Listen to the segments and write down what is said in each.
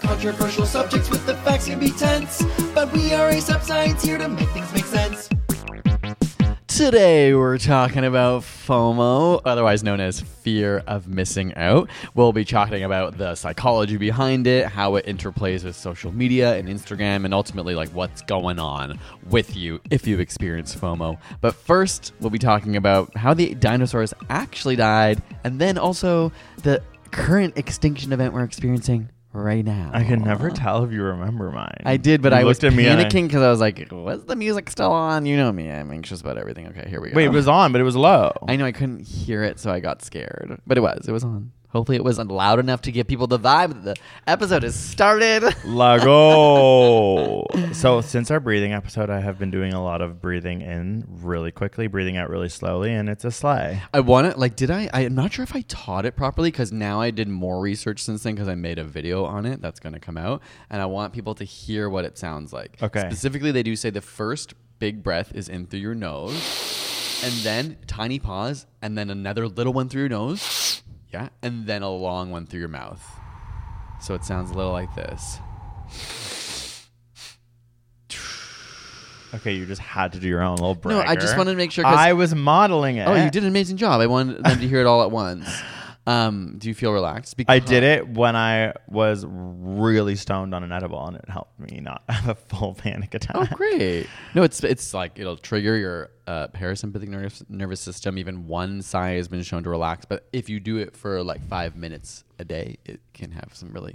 Controversial subjects with the facts can be tense, but we are a science here to make things make sense. Today we're talking about FOMO, otherwise known as fear of missing out. We'll be talking about the psychology behind it, how it interplays with social media and Instagram, and ultimately like what's going on with you if you've experienced FOMO. But first, we'll be talking about how the dinosaurs actually died, and then also the current extinction event we're experiencing right now. I can never tell if you remember mine. I did, but You I was looked at me and I- panicking because I was like, "Was the music still on?" You know me; I'm anxious about everything. Okay, here we go. Wait, it was on, but it was low. I know I couldn't hear it, so I got scared. But it was. It was on. Hopefully, it wasn't loud enough to give people the vibe that the episode has started. Lago. so since our breathing episode, I have been doing a lot of breathing in really quickly, breathing out really slowly, and it's a sleigh. I want to like. Did I? I'm not sure if I taught it properly because now I did more research since then because I made a video on it that's going to come out, and I want people to hear what it sounds like. Okay. Specifically, they do say the first big breath is in through your nose, and then tiny pause, and then another little one through your nose. Yeah, and then a long one through your mouth. So it sounds a little like this. Okay, you just had to do your own little No. I just wanted to make sure 'cause- I was modeling it. Oh, you did an amazing job. I wanted them to hear it all at once. Um, do you feel relaxed? I did it when I was really stoned on an edible, and it helped me not have a full panic attack. Oh, great! No, it's it's like it'll trigger your uh, parasympathetic nervous nervous system. Even one sigh has been shown to relax. But if you do it for like five minutes a day, it can have some really,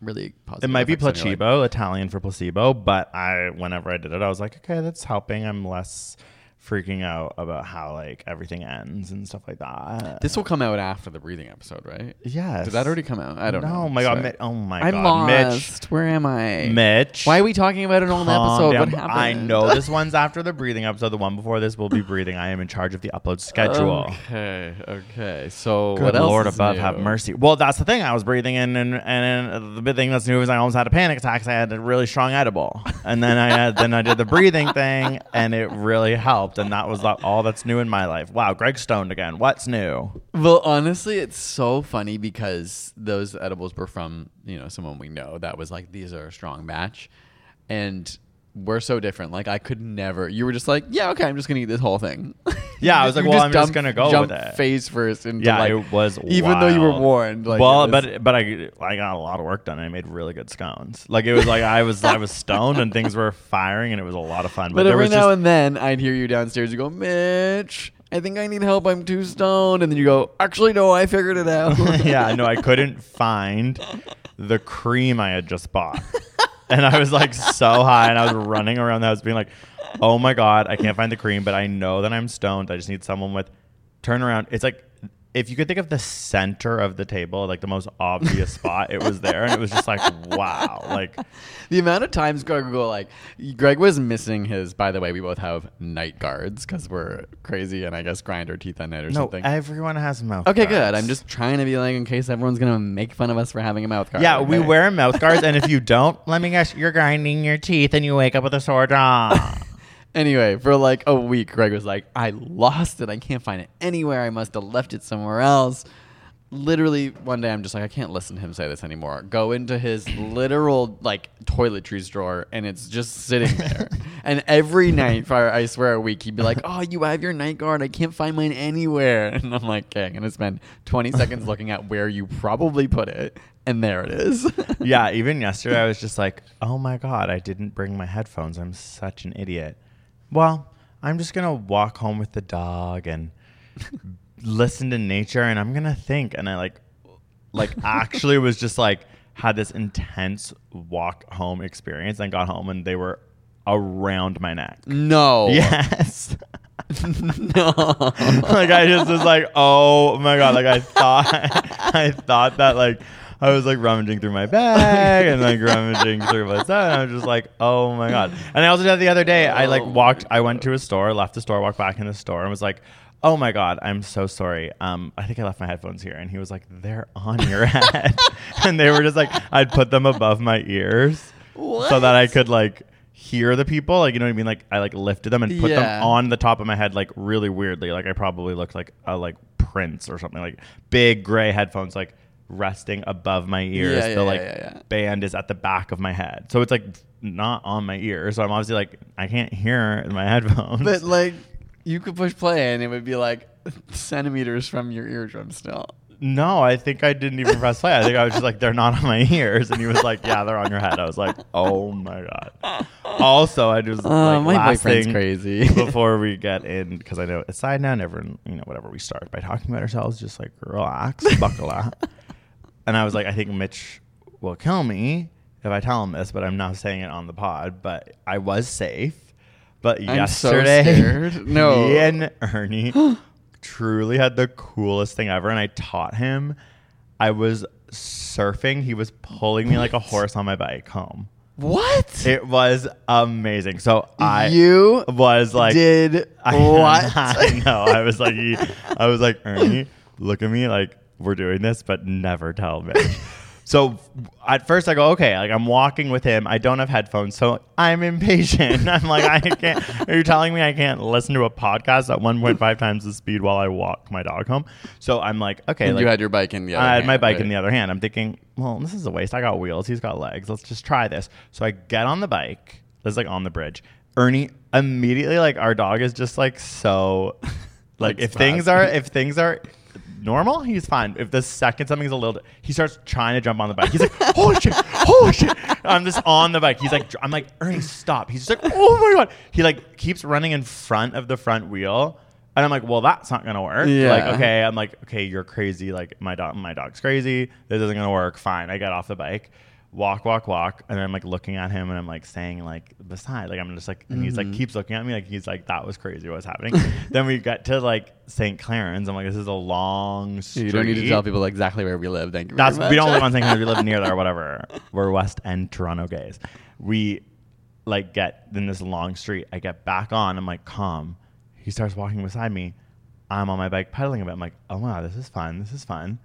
really positive. It might be effects on your life. placebo, Italian for placebo, but I whenever I did it, I was like, okay, that's helping. I'm less freaking out about how like everything ends and stuff like that. This will come out after the breathing episode, right? yes. Did that already come out? I don't no, know. Oh my god. Mi- oh my I'm god, Mitch. lost. Where am I? Mitch. Why are we talking about an old Calm episode? down. What happened? I know this one's after the breathing episode. The one before this will be breathing. I am in charge of the upload schedule. Okay, okay. So Good what else Lord above, new? have mercy. Well, that's the thing. I was breathing in, and and the big thing that's new is I almost had a panic attack. I had a really strong edible, and then I had then I did the breathing thing, and it really helped. And that was all that's new in my life. Wow, Greg stoned again. What's new? Well, honestly, it's so funny because those edibles were from you know someone we know that was like these are a strong match, and we're so different. Like I could never. You were just like, yeah, okay, I'm just gonna eat this whole thing. Yeah, I was like, well, I'm just gonna go jumped with it. Face first into Yeah, like, it was even though you were warned. Like, well, was- but but I I got a lot of work done. and I made really good scones. Like it was like I was I was stoned and things were firing and it was a lot of fun. but there every was now just, and then I'd hear you downstairs. You go, Mitch. I think I need help. I'm too stoned. And then you go, actually, no, I figured it out. yeah, no, I couldn't find the cream I had just bought. And I was like so high and I was running around the house being like, oh my God, I can't find the cream, but I know that I'm stoned. I just need someone with turn around. It's like if you could think of the center of the table, like the most obvious spot, it was there, and it was just like, wow, like The amount of times Greg would go like, Greg was missing his. By the way, we both have night guards because we're crazy and I guess grind our teeth at night or no, something. everyone has mouth. Guards. Okay, good. I'm just trying to be like in case everyone's gonna make fun of us for having a mouth guard. Yeah, we wear mouth guards, and if you don't, let me guess, you're grinding your teeth, and you wake up with a sore jaw. Anyway, for like a week, Greg was like, I lost it. I can't find it anywhere. I must have left it somewhere else. Literally, one day I'm just like, I can't listen to him say this anymore. Go into his literal like toiletries drawer, and it's just sitting there. and every night for I swear a week, he'd be like, "Oh, you have your night guard. I can't find mine anywhere." And I'm like, "Okay, I'm gonna spend 20 seconds looking at where you probably put it, and there it is." yeah, even yesterday, I was just like, oh my god, I didn't bring my headphones. I'm such an idiot. Well, I'm just gonna walk home with the dog and listen to nature, and I'm gonna think. And I like, like actually was just like had this intense walk home experience, and got home, and they were around my neck. no. Yes. No. like I just was like, oh my god! Like I thought, I thought that like I was like rummaging through my bag and like rummaging through my stuff. And I was just like, oh my god! And I also did that the other day. I like walked. I went to a store, left the store, walked back in the store, and was like. Oh my god, I'm so sorry. Um, I think I left my headphones here, and he was like, "They're on your head," and they were just like, I'd put them above my ears so that I could like hear the people. Like, you know what I mean? Like, I like lifted them and put Yeah. them on the top of my head, like really weirdly. Like, I probably looked like a like prince or something. Like, big gray headphones, like resting above my ears. Yeah, yeah, the like yeah, band is at the back of my head, so it's like not on my ear. So I'm obviously like I can't hear in my headphones. But like, you could push play and it would be like centimeters from your eardrum still. no, I think I didn't even press play. I think I was just like, they're not on my ears, and he was like, yeah, they're on your head. I was like, oh my god. Also, I just Uh, like, my last boyfriend's thing- crazy. before we get in because I know it's side now never you know whatever we start by talking about ourselves just like relax buckle up and I was like I think Mitch will kill me if I tell him this but I'm not saying it on the pod but I was safe but I'm so yesterday scared. No. me and Ernie truly had the coolest thing ever and I taught him I was surfing he was pulling me like a horse on my bike home What? it was amazing so I you was like did I, what? I know. I was like, I was like, Ernie, look at me, like we're doing this, but never tell Mitch. So at first I go, okay, like I'm walking with him. I don't have headphones, so I'm impatient. I'm like, I can't. Are you telling me I can't listen to a podcast at 1.5 times the speed while I walk my dog home? So I'm like, okay, And like, you had your bike in the other I had my hand, bike right? in the other hand. I'm thinking, well, this is a waste. I got wheels. He's got legs. Let's just try this. So I get on the bike. This is like on the bridge. Ernie immediately like our dog is just like so like if things are if things are normal, he's fine. If the second something's a little he starts trying to jump on the bike. He's like, holy shit, holy shit. I'm just on the bike. He's like I'm like, Ernie, stop. He's just like, oh my god. He like keeps running in front of the front wheel. And I'm like, well, that's not gonna work. Yeah. Like, okay, I'm like, okay, you're crazy. Like, my dog, my dog's crazy. This isn't gonna work. Fine. I get off the bike, walk, walk, walk, and then I'm like looking at him, and I'm like saying like, beside, like I'm just like, and he's Mm-hmm. like keeps looking at me, like he's like, that was crazy. What's happening? then we get to like St. Clarence. I'm like, this is a long street. You don't need to tell people exactly where we live. Thank you. That's we don't live on St. Clarence. We live near there or whatever. We're West End Toronto gays. We like get in this long street. I get back on. I'm like, calm. He starts walking beside me. I'm on my bike pedaling a bit. I'm like, oh wow, this is fun. This is fun.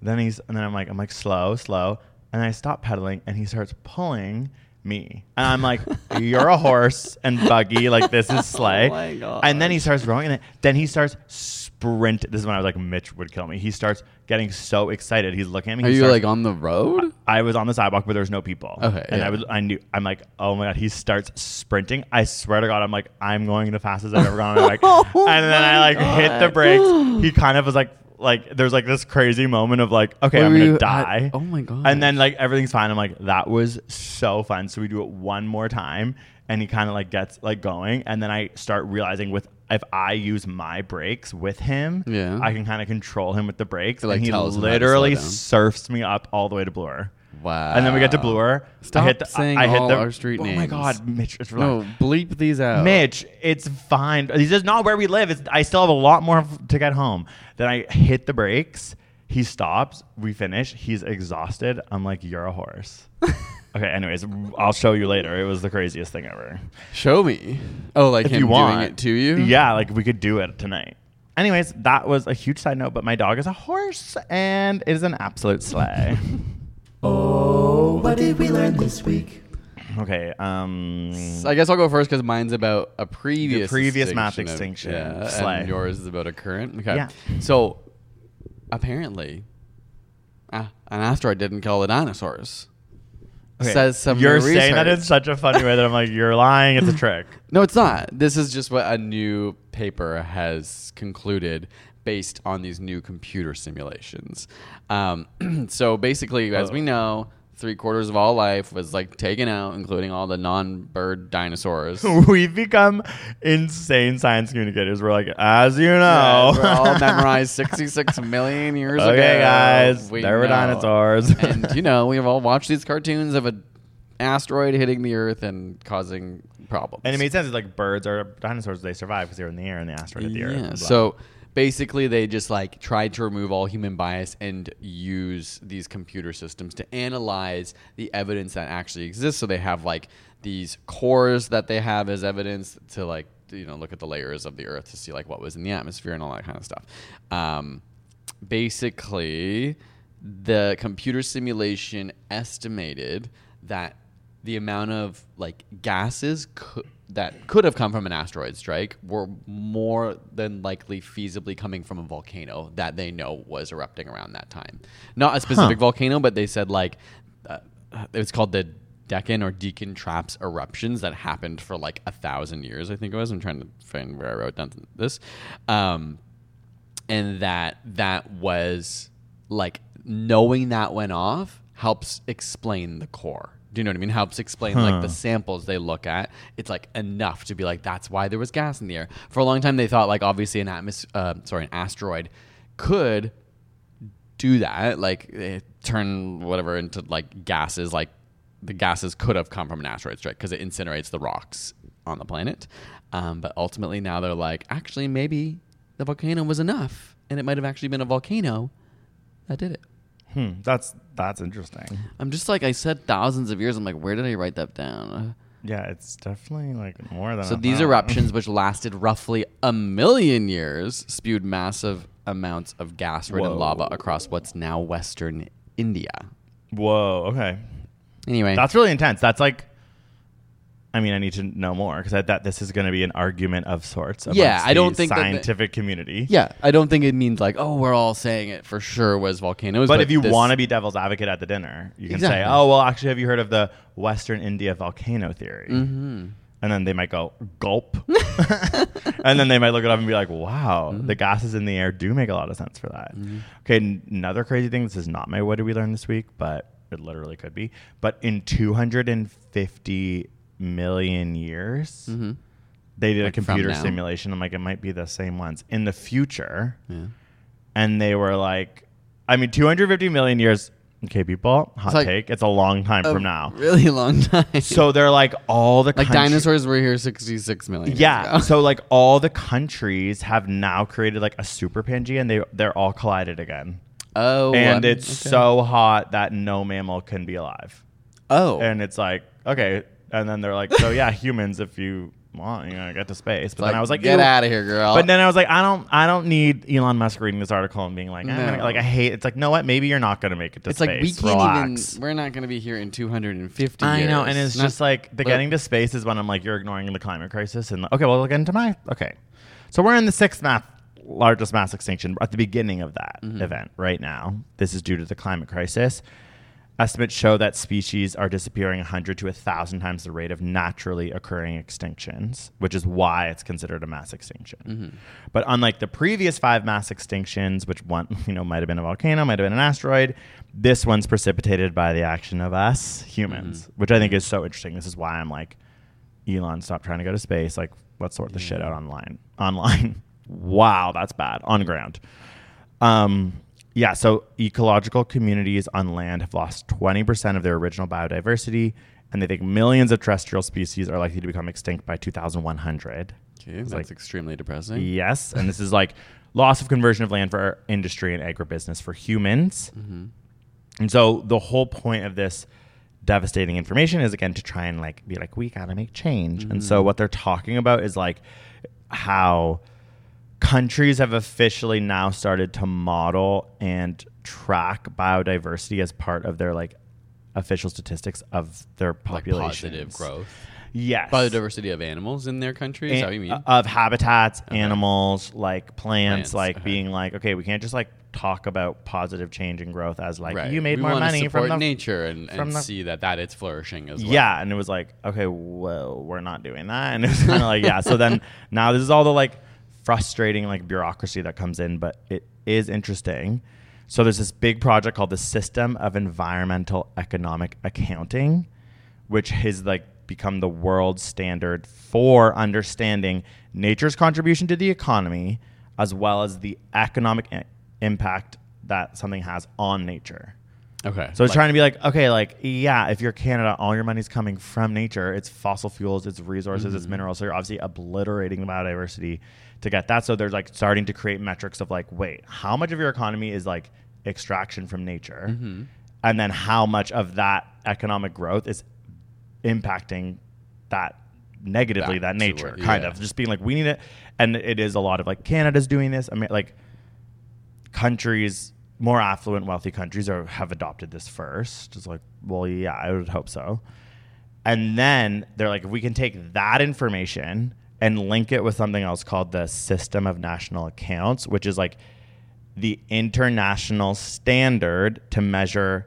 Then he's and then I'm like, I'm like slow, slow, and I stop pedaling, and he starts pulling me, and I'm like, you're a horse and buggy, like this is sleigh. Oh my God. And then he starts rowing it. Then he starts sprint. This is when I was like, Mitch would kill me. He starts getting so excited. He's looking at me. Are he you starts- like on the road? I was on the sidewalk, but there's no people. Okay, and yeah. I was, I knew, I'm like, oh my god. He starts sprinting. I swear to God, I'm like, I'm going the fastest I've ever gone. on my bike. Oh and then I like hit the brakes. He kind of was like, like, there's like this crazy moment of like, okay, Were I'm gonna you at- die. oh my God. And then like everything's fine. I'm like, that was so fun. So we do it one more time, and he kind of like gets like going, and then I start realizing with. If I use my brakes with him, Yeah. I can kind of control him with the brakes. It, like, and he tells him how to literally down. surfs me up all the way to Bloor. Wow. And then we get to Bloor. Stop I hit the, saying I hit all the, our street name. oh my god, Mitch, it's No, bleep these out. Mitch, it's fine. This is not where we live. It's, I still have a lot more to get home. Then I hit the brakes. He stops. We finish. He's exhausted. I'm like, you're a horse. okay. Anyways, I'll show you later. It was the craziest thing ever. Show me. Oh, like If him you want doing it to you? Yeah, like we could do it tonight. Anyways, that was a huge side note. But my dog is a horse, and it is an absolute sleigh. Oh, what did we learn this week? okay. Um. So I guess I'll go first because mine's about a previous previous mass extinction of- extinction, yeah, Slay. and yours is about a current. Okay. Yeah. So apparently, ah, an asteroid didn't kill the dinosaurs. okay, Says some You're new saying that in such a funny way that I'm like, you're lying. It's a trick. No, it's not. This is just what a new paper has concluded based on these new computer simulations. Um, so basically, as we know, three quarters of all life was like taken out, including all the non-bird dinosaurs. We've become insane science communicators. We're like, as you Yeah, know, we're all memorized 66 million years ago. okay, guys, We there were dinosaurs. and you know, we've all watched these cartoons of an asteroid hitting the Earth and causing problems. And it made sense. It's like birds or dinosaurs. They survive because they're in the air, and the asteroid hit the earth. Yeah. blah. So basically, they just like tried to remove all human bias and use these computer systems to analyze the evidence that actually exists. So they have like these cores that they have as evidence to like you know look at the layers of the Earth to see like what was in the atmosphere and all that kind of stuff. Um, basically, the computer simulation estimated that the amount of like gases cou- that could have come from an asteroid strike were more than likely feasibly coming from a volcano that they know was erupting around that time. Not a specific volcano, but they said like uh, was called the Deccan or Deacon Traps eruptions that happened for like a thousand years. I think it was. I'm trying to find where I wrote down this. Um, and that that was like knowing that went off helps explain the core. Do you know what I mean? Helps explain like the samples they look at. It's like enough to be like that's why there was gas in the air. For a long time, they thought like obviously an atmos- uh, sorry, an asteroid could do that, like turn whatever into like gases. Like the gases could have come from an asteroid strike because it incinerates the rocks on the planet. Um, but ultimately, now they're like, actually, maybe the volcano was enough, and it might have actually been a volcano that did it. Hmm, that's that's interesting. I'm just like I said thousands of years. I'm like, where did I write that down? Yeah, it's definitely like more than. So these thought. eruptions, which lasted roughly a million years, spewed massive amounts of gas-ridden Whoa. lava across what's now Western India. Whoa. Okay. Anyway, That's really intense. That's like. I mean, I need to know more because I thought this is going to be an argument of sorts. Yeah, I don't the think that scientific community. yeah, I don't think it means like, oh, we're all saying it for sure was volcanoes. But, if you this- want to be devil's advocate at the dinner, you can say, "Oh, well, actually, have you heard of the Western India volcano theory?" Mm-hmm. And then they might go gulp, and then they might look it up and be like, "Wow, Mm-hmm. the gases in the air do make a lot of sense for that." Okay, n- another crazy thing. This is not my what did we learn this week, but it literally could be. But in 250 million years, they did Mm-hmm. Like a computer simulation. I'm like, it might be the same ones in the future Yeah. and they were like, I mean, 250 million years. Okay, people, hot like take. It's a long time a from now. really long time. So they're like all the like country- dinosaurs were here 66 million. years Yeah. so like all the countries have now created like a super Pangea, and they they're all collided again. Oh, and um, it's okay. so hot that no mammal can be alive. Oh, And it's like okay, and then they're like, so yeah, humans, if you want, you know, get to space. But then I was like, get out of here, girl. But then I was like, I don't, I don't need Elon Musk reading this article and being like, I'm gonna- like I hate. It's like, no, what? Maybe you're not gonna make it to space it's space. like we can't Relax. even. We're not going to be here in 250 I know, and it's Not- just like the getting to space is when I'm like, you're ignoring the climate crisis. And okay, well, we'll get into my okay. So we're in the sixth math largest mass extinction at the beginning of that Mm-hmm. event right now. This is due to the climate crisis. Estimates show that species are disappearing 100 to 1,000 times the rate of naturally occurring extinctions, which is why it's considered a mass extinction. Mm-hmm. But unlike the previous five mass extinctions, which one you know might have been a volcano, might have been an asteroid, this one's precipitated by the action of us humans, Mm-hmm. which I think is so interesting. This is why I'm like, Elon, stop trying to go to space. Like, let's sort the shit out online. Online. wow, that's bad. On ground. Um, Yeah, so ecological communities on land have lost 20% of their original biodiversity, and they think millions of terrestrial species are likely to become extinct by 2100. Okay, that's extremely depressing. Yes, and this is like loss of conversion of land for industry and agribusiness for humans. Mm-hmm. And so the whole point of this devastating information is again to try and like be like we got to make change. And so mm-hmm. what they're talking about is like how countries have officially now started to model and track biodiversity as part of their like official statistics of their Like population. positive growth. Yes. Biodiversity of animals in their country. Is that what you mean? Uh, of habitats, animals, like plants, Plants, like okay. being like, okay, we can't just like talk about positive change and growth as like right. you made we more money from the nature and, and the- see that that it's flourishing as well. yeah, and it was like, okay, well, we're not doing that, and it was kind of like, yeah. So then now this is all the like frustrating like bureaucracy that comes in, but it is interesting. So there's this big project called the System of Environmental Economic Accounting, which has like become the world standard for understanding nature's contribution to the economy as well as the economic i- impact that something has on nature. Okay. So it's Like- trying to be like, okay, like, yeah, if you're Canada, all your money's coming from nature. It's fossil fuels, it's resources, it's mm-hmm. minerals. So you're obviously obliterating the biodiversity to get that. So they're like starting to create metrics of like, wait, how much of your economy is like extraction from nature? Mm-hmm. And then how much of that economic growth is impacting that negatively, Back that nature, what- kind yeah. of just being like, we need it. And it is a lot of like Canada's doing this. I mean, like, countries, more affluent, wealthy countries, are have adopted this first. It's like, well, yeah, I would hope so. And then they're like, if we can take that information and link it with something else called the System of National Accounts, which is like the international standard to measure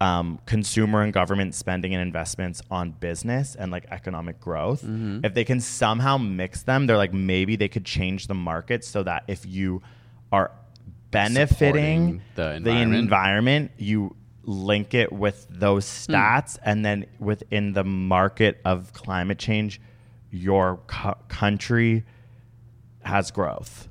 um, consumer and government spending and investments on business and like economic growth. If they can somehow mix them, they're like maybe they could change the market so that if you are benefiting the the environment. environment, you link it with those stats, and then within the market of climate change, your co- country has growth.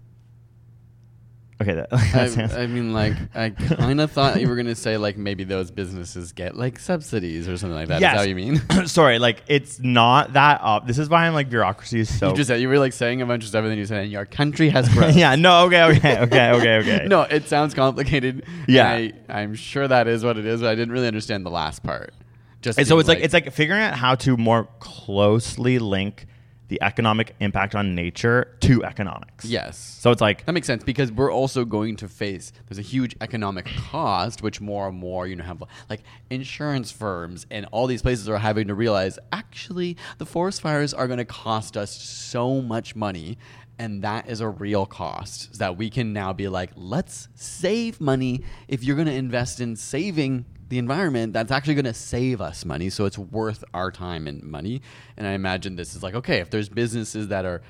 Okay, that, I, I mean, like, I kind of thought you were gonna say like maybe those businesses get like subsidies or something like that. Is Yes. that what you mean? sorry, like it's not that up. This is why I'm like bureaucracy is so. you just said you were like saying a bunch of stuff, and then you said and your country has growth. yeah, no, okay, okay, okay, okay, okay. no, it sounds complicated. Yeah. I, I'm sure that is what it is, but I didn't really understand the last part. Just And so it's like, it's like figuring out how to more closely link the economic impact on nature to economics. yes. So it's like That makes sense because we're also going to face there's a huge economic cost, which more and more you know have like insurance firms and all these places are having to realize actually the forest fires are going to cost us so much money, and that is a real cost that we can now be like, let's save money. If you're going to invest in saving the environment, that's actually going to save us money. So it's worth our time and money. And I imagine this is like, okay, if there's businesses that are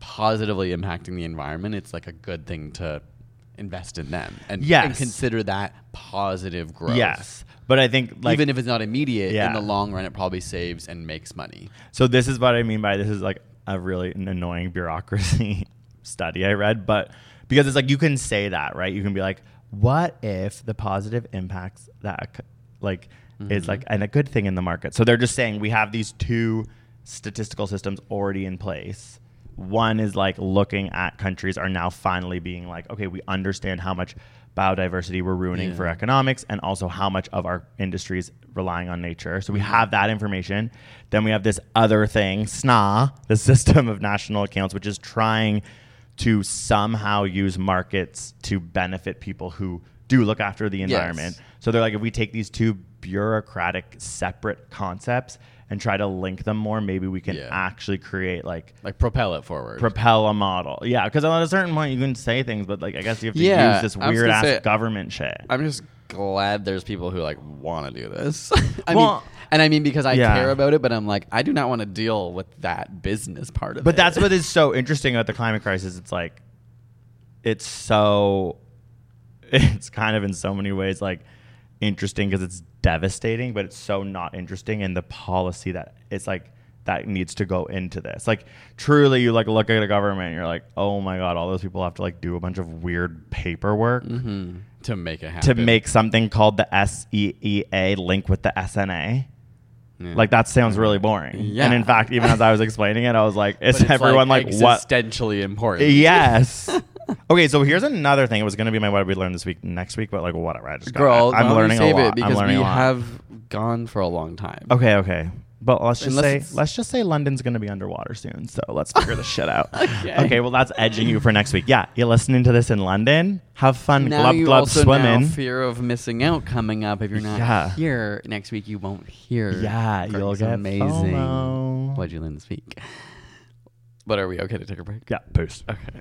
positively impacting the environment, it's like a good thing to invest in them and, Yes. and consider that positive growth. yes, but I think like Even if it's not immediate, Yeah. in the long run, it probably saves and makes money. So this is what I mean by this is like a really annoying bureaucracy study I read, but because it's like you can say that, right? You can be like, what if the positive impacts that like is mm-hmm. like and a good thing in the market. So they're just saying we have these two statistical systems already in place. One is like looking at countries are now finally being like, okay, we understand how much biodiversity we're ruining Yeah. for economics and also how much of our industry is relying on nature. So we mm-hmm. have that information. Then we have this other thing, SNA, the System of National Accounts, which is trying to somehow use markets to benefit people who do look after the environment. So they're like, if we take these two bureaucratic separate concepts and try to link them more, maybe we can Yeah. actually create like Like propel it forward. propel a model. Yeah, because at a certain point you can say things, but like I guess you have to Yeah, use this I was weird gonna ass say- government shit. I'm just glad there's people who like want to do this. I Well- mean, and I mean because I Yeah. care about it, but I'm like, I do not want to deal with that business part of it. But that's what is so interesting about the climate crisis. It's like, it's so, it's kind of in so many ways like interesting because it's devastating, but it's so not interesting And the policy that it's like that needs to go into this. Like truly you like look at a government and you're like, "Oh my god, all those people have to like do a bunch of weird paperwork mm-hmm. to make it happen. to make something called the SEEA link with the SNA." Yeah. Like that sounds really boring. Yeah. And in fact, even as I was explaining it, I was like, "Is it's, everyone like, what existentially important? Yes. okay, so here's another thing. It was going to be my what we learned this week next week, but like whatever. I just got, Girl, I'm why don't learning save a lot. it because I'm learning we a lot. have gone for a long time. Okay, okay. But let's just Unless say let's just say London's going to be underwater soon. So let's figure this shit out. Okay. okay, well that's edging you for next week. Yeah, you're listening to this in London. Have fun, Now glub you glub also swimming. now fear of missing out coming up. If you're not Yeah. here next week, you won't hear. yeah, you'll get amazing. FOMO. What'd you learn this week? But are we okay to take a break? Yeah, post. Okay.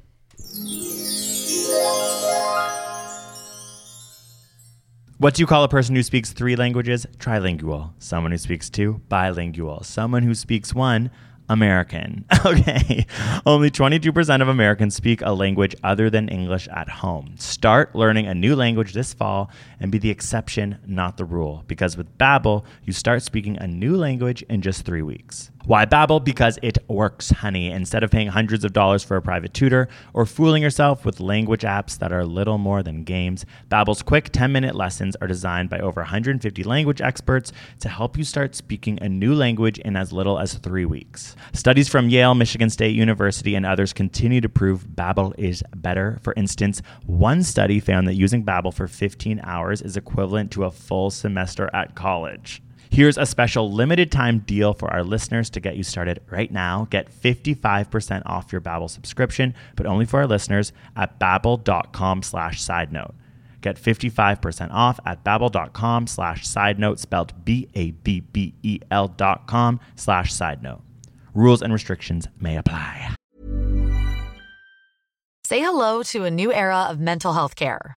What do you call a person who speaks three languages? Trilingual. Someone who speaks two? Bilingual. Someone who speaks one? American. Okay. Only 22% of Americans speak a language other than English at home. Start learning a new language this fall and be the exception, not the rule. Because with Babbel, you start speaking a new language in just three weeks. Why Babbel? Because it works, honey. Instead of paying hundreds of dollars for a private tutor or fooling yourself with language apps that are little more than games, Babbel's quick 10-minute lessons are designed by over 150 language experts to help you start speaking a new language in as little as 3 weeks. Studies from Yale, Michigan State University, and others continue to prove Babbel is better. For instance, one study found that using Babbel for 15 hours is equivalent to a full semester at college. Here's a special limited time deal for our listeners to get you started right now. Get 55% off your Babbel subscription, but only for our listeners at babbel.com slash side note. Get 55% off at babbel.com slash side note spelled B-A-B-B-E-L dot com slash side note. Rules and restrictions may apply. Say hello to a new era of mental health care.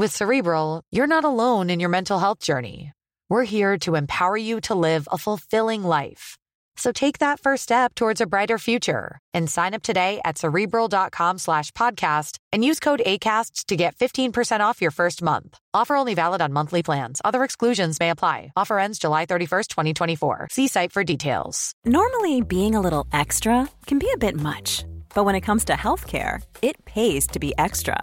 With Cerebral, you're not alone in your mental health journey. We're here to empower you to live a fulfilling life. So take that first step towards a brighter future and sign up today at cerebral.com slash podcast and use code ACAST to get 15% off your first month. Offer only valid on monthly plans. Other exclusions may apply. Offer ends July 31st, 2024. See site for details. Normally, being a little extra can be a bit much, but when it comes to healthcare, it pays to be extra.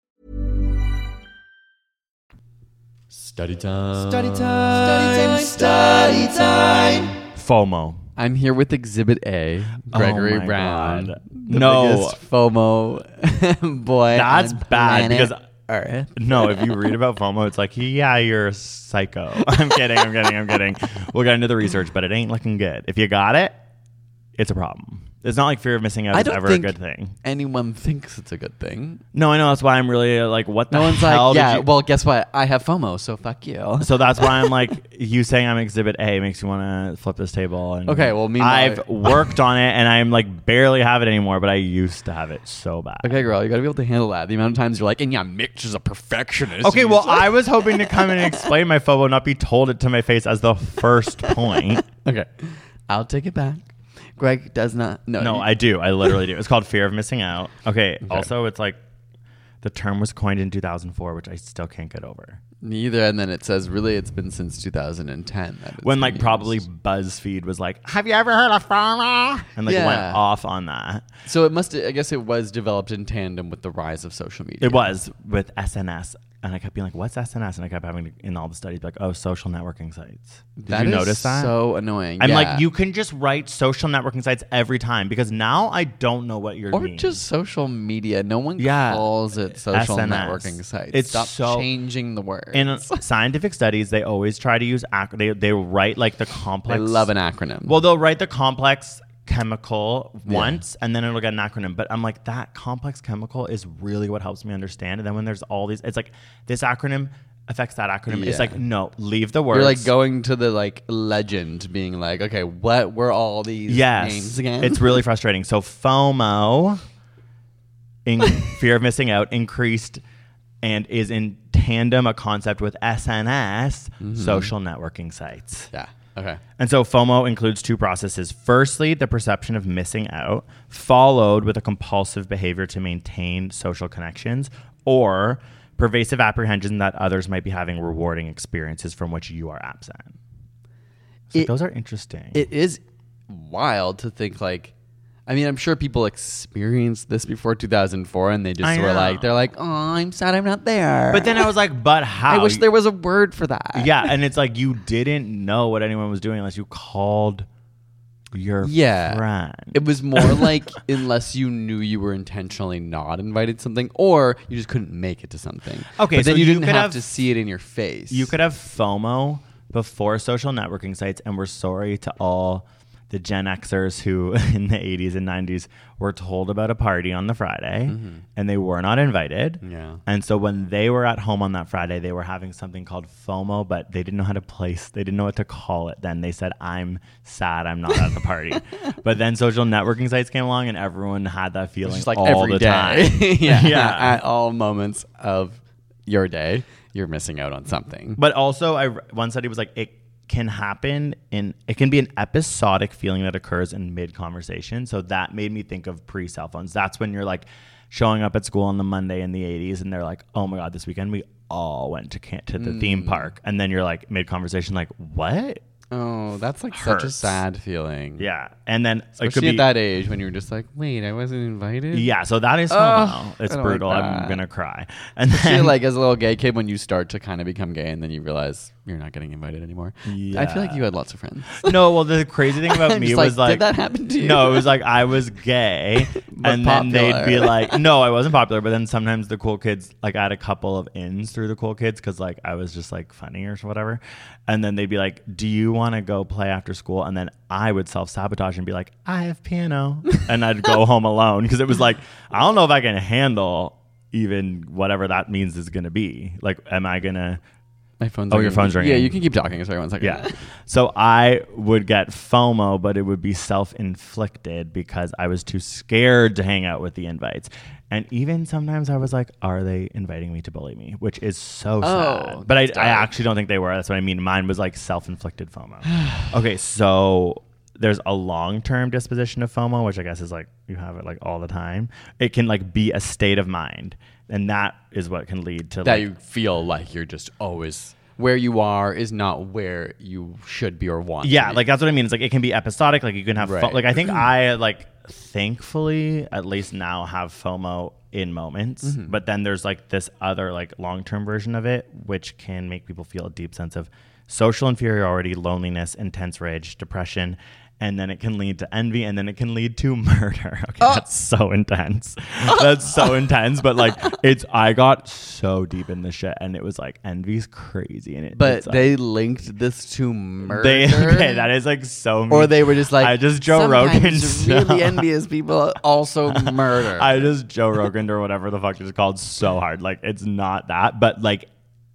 Study time. Study time, study time. Study time. FOMO. I'm here with Exhibit A, oh Gregory Oh my Brown. God. The No. biggest FOMO boy. That's on bad planet because Earth. No, if you read about FOMO, it's like, yeah, you're a psycho. I'm kidding, I'm kidding, I'm kidding. We'll get into the research, but it ain't looking good. If you got it, it's a problem. It's not like fear of missing out I is don't ever think a good thing. anyone thinks it's a good thing. No, I know. That's why I'm really uh, like, what the No one's hell like, did yeah, you- well, guess what? I have FOMO, so fuck you. So that's why I'm like, you saying I'm Exhibit A makes me want to flip this table. And Okay, well, meanwhile- I've worked on it, and I'm like barely have it anymore, but I used to have it so bad. Okay, girl, you gotta be able to handle that. The amount of times you're like, and yeah, Mitch is a perfectionist. Okay, well, I was hoping to come in and explain my FOMO, not be told it to my face as the first point. okay, I'll take it back. Greg does not. No, No, you- I do. I literally do. It's called fear of missing out. Okay. Also, it's like the term was coined in 2004, which I still can't get over. neither. And then it says, really, it's been since 2010. that it's When like used. probably BuzzFeed was like, "Have you ever heard of FOMO?" and like Yeah. went off on that. So it must. I guess it was developed in tandem with the rise of social media. It was with SNS. And I kept being like, "What's SNS?" And I kept having to, in all the studies be like, "Oh, social networking sites." Did That you is notice that? So annoying. I'm Yeah. like, you can just write social networking sites every time because now I don't know what you're doing. or mean. just social media. No one Yeah. calls it social SNS. networking sites. It's Stop so- changing the word. in scientific studies, they always try to use ac- they they write like the complex. I love an acronym. Well, they'll write the complex chemical once and then it'll get an acronym. But I'm like, that complex chemical is really what helps me understand. And then when there's all these, it's like this acronym affects that acronym. It's like, no, leave the words. You're like going to the like legend, being like, okay, what were all these yes, names again? It's really frustrating. So FOMO, in fear of missing out, increased and is in tandem a concept with SNS, Mm-hmm. social networking sites. yeah. Okay. And so FOMO includes two processes. Firstly, the perception of missing out, followed with a compulsive behavior to maintain social connections, or pervasive apprehension that others might be having rewarding experiences from which you are absent. So It- those are interesting. It is wild to think like. I mean, I'm sure people experienced this before 2004, and they just I were know. like, they're like, "Oh, I'm sad I'm not there." but then I was like, but how? I wish there was a word for that. Yeah, and it's like you didn't know what anyone was doing unless you called your Yeah. friend. It was more like unless you knew you were intentionally not invited to something, or you just couldn't make it to something. Okay, but then so you you didn't could have, have- to see it in your face. You could have FOMO before social networking sites, and we're sorry to all the Gen Xers who in the 80s and 90s were told about a party on the Friday mm-hmm. and they were not invited. Yeah. And so when they were at home on that Friday, they were having something called FOMO, but they didn't know how to place, they didn't know what to call it then. They said, I'm sad, I'm not at the party. but then social networking sites came along and everyone had that feeling just like all every the day. time. yeah, Yeah. At all moments of your day, you're missing out on something. But also, I one study was like it can happen in it can be an episodic feeling that occurs in mid conversation. So that made me think of pre cell phones. That's when you're like showing up at school on the Monday in the 80s, and they're like, "Oh my god, this weekend we all went to to the Mm. theme park," and then you're like mid conversation, like, "What?" Oh, that's like such a sad feeling. Yeah, and then it could Especially be at that age when you're just like, wait, I wasn't invited. yeah. So that is. I it's don't like brutal. I'm gonna cry. And I then like as a little gay kid, when you start to kind of become gay, and then you realize you're not getting invited anymore. Yeah. I feel like you had lots of friends. no. Well, the crazy thing about me was like, did that happen to you? No, it was like I was gay, And then they'd be like, "No, I wasn't popular." But then sometimes the cool kids, like I had a couple of ins through the cool kids because like I was just like funny or whatever, and then they'd be like, "Do you want to go play after school?" And then I would self sabotage and be like, "I have piano," and I'd go home alone because it was like I don't know if I can handle even whatever that means is going to be. Like, am I gonna? My phone's Oh, your phone's ringing. Yeah, you can keep talking. Sorry, one second. Yeah. So I would get FOMO, but it would be self inflicted because I was too scared to hang out with the invites. And even sometimes I was like, are they inviting me to bully me? Which is so Oh, sad. But I, I actually don't think they were. That's what I mean. Mine was like self inflicted FOMO. okay. So there's a long term disposition of FOMO, which I guess is like you have it like all the time. It can like be a state of mind. And that is what can lead to that like, you feel like you're just always where you are is not where you should be or want. Yeah, like that's what I mean. It's like it can be episodic. Like you can have fo- like I think I like thankfully at least now have FOMO in moments, Mm-hmm. but then there's like this other like long term version of it, which can make people feel a deep sense of social inferiority, loneliness, intense rage, depression. And then it can lead to envy, and then it can lead to murder. Okay, Oh. that's so intense. Oh. that's so intense. But like, it's I got so deep in this shit, and it was like envy's crazy, and it. but like- uh, they linked this to murder. they okay, that is like so. or they were just like, I just Joe Rogan. really envious people also murder. I just Joe Rogan or whatever the fuck it's called so hard. Like it's not that, but like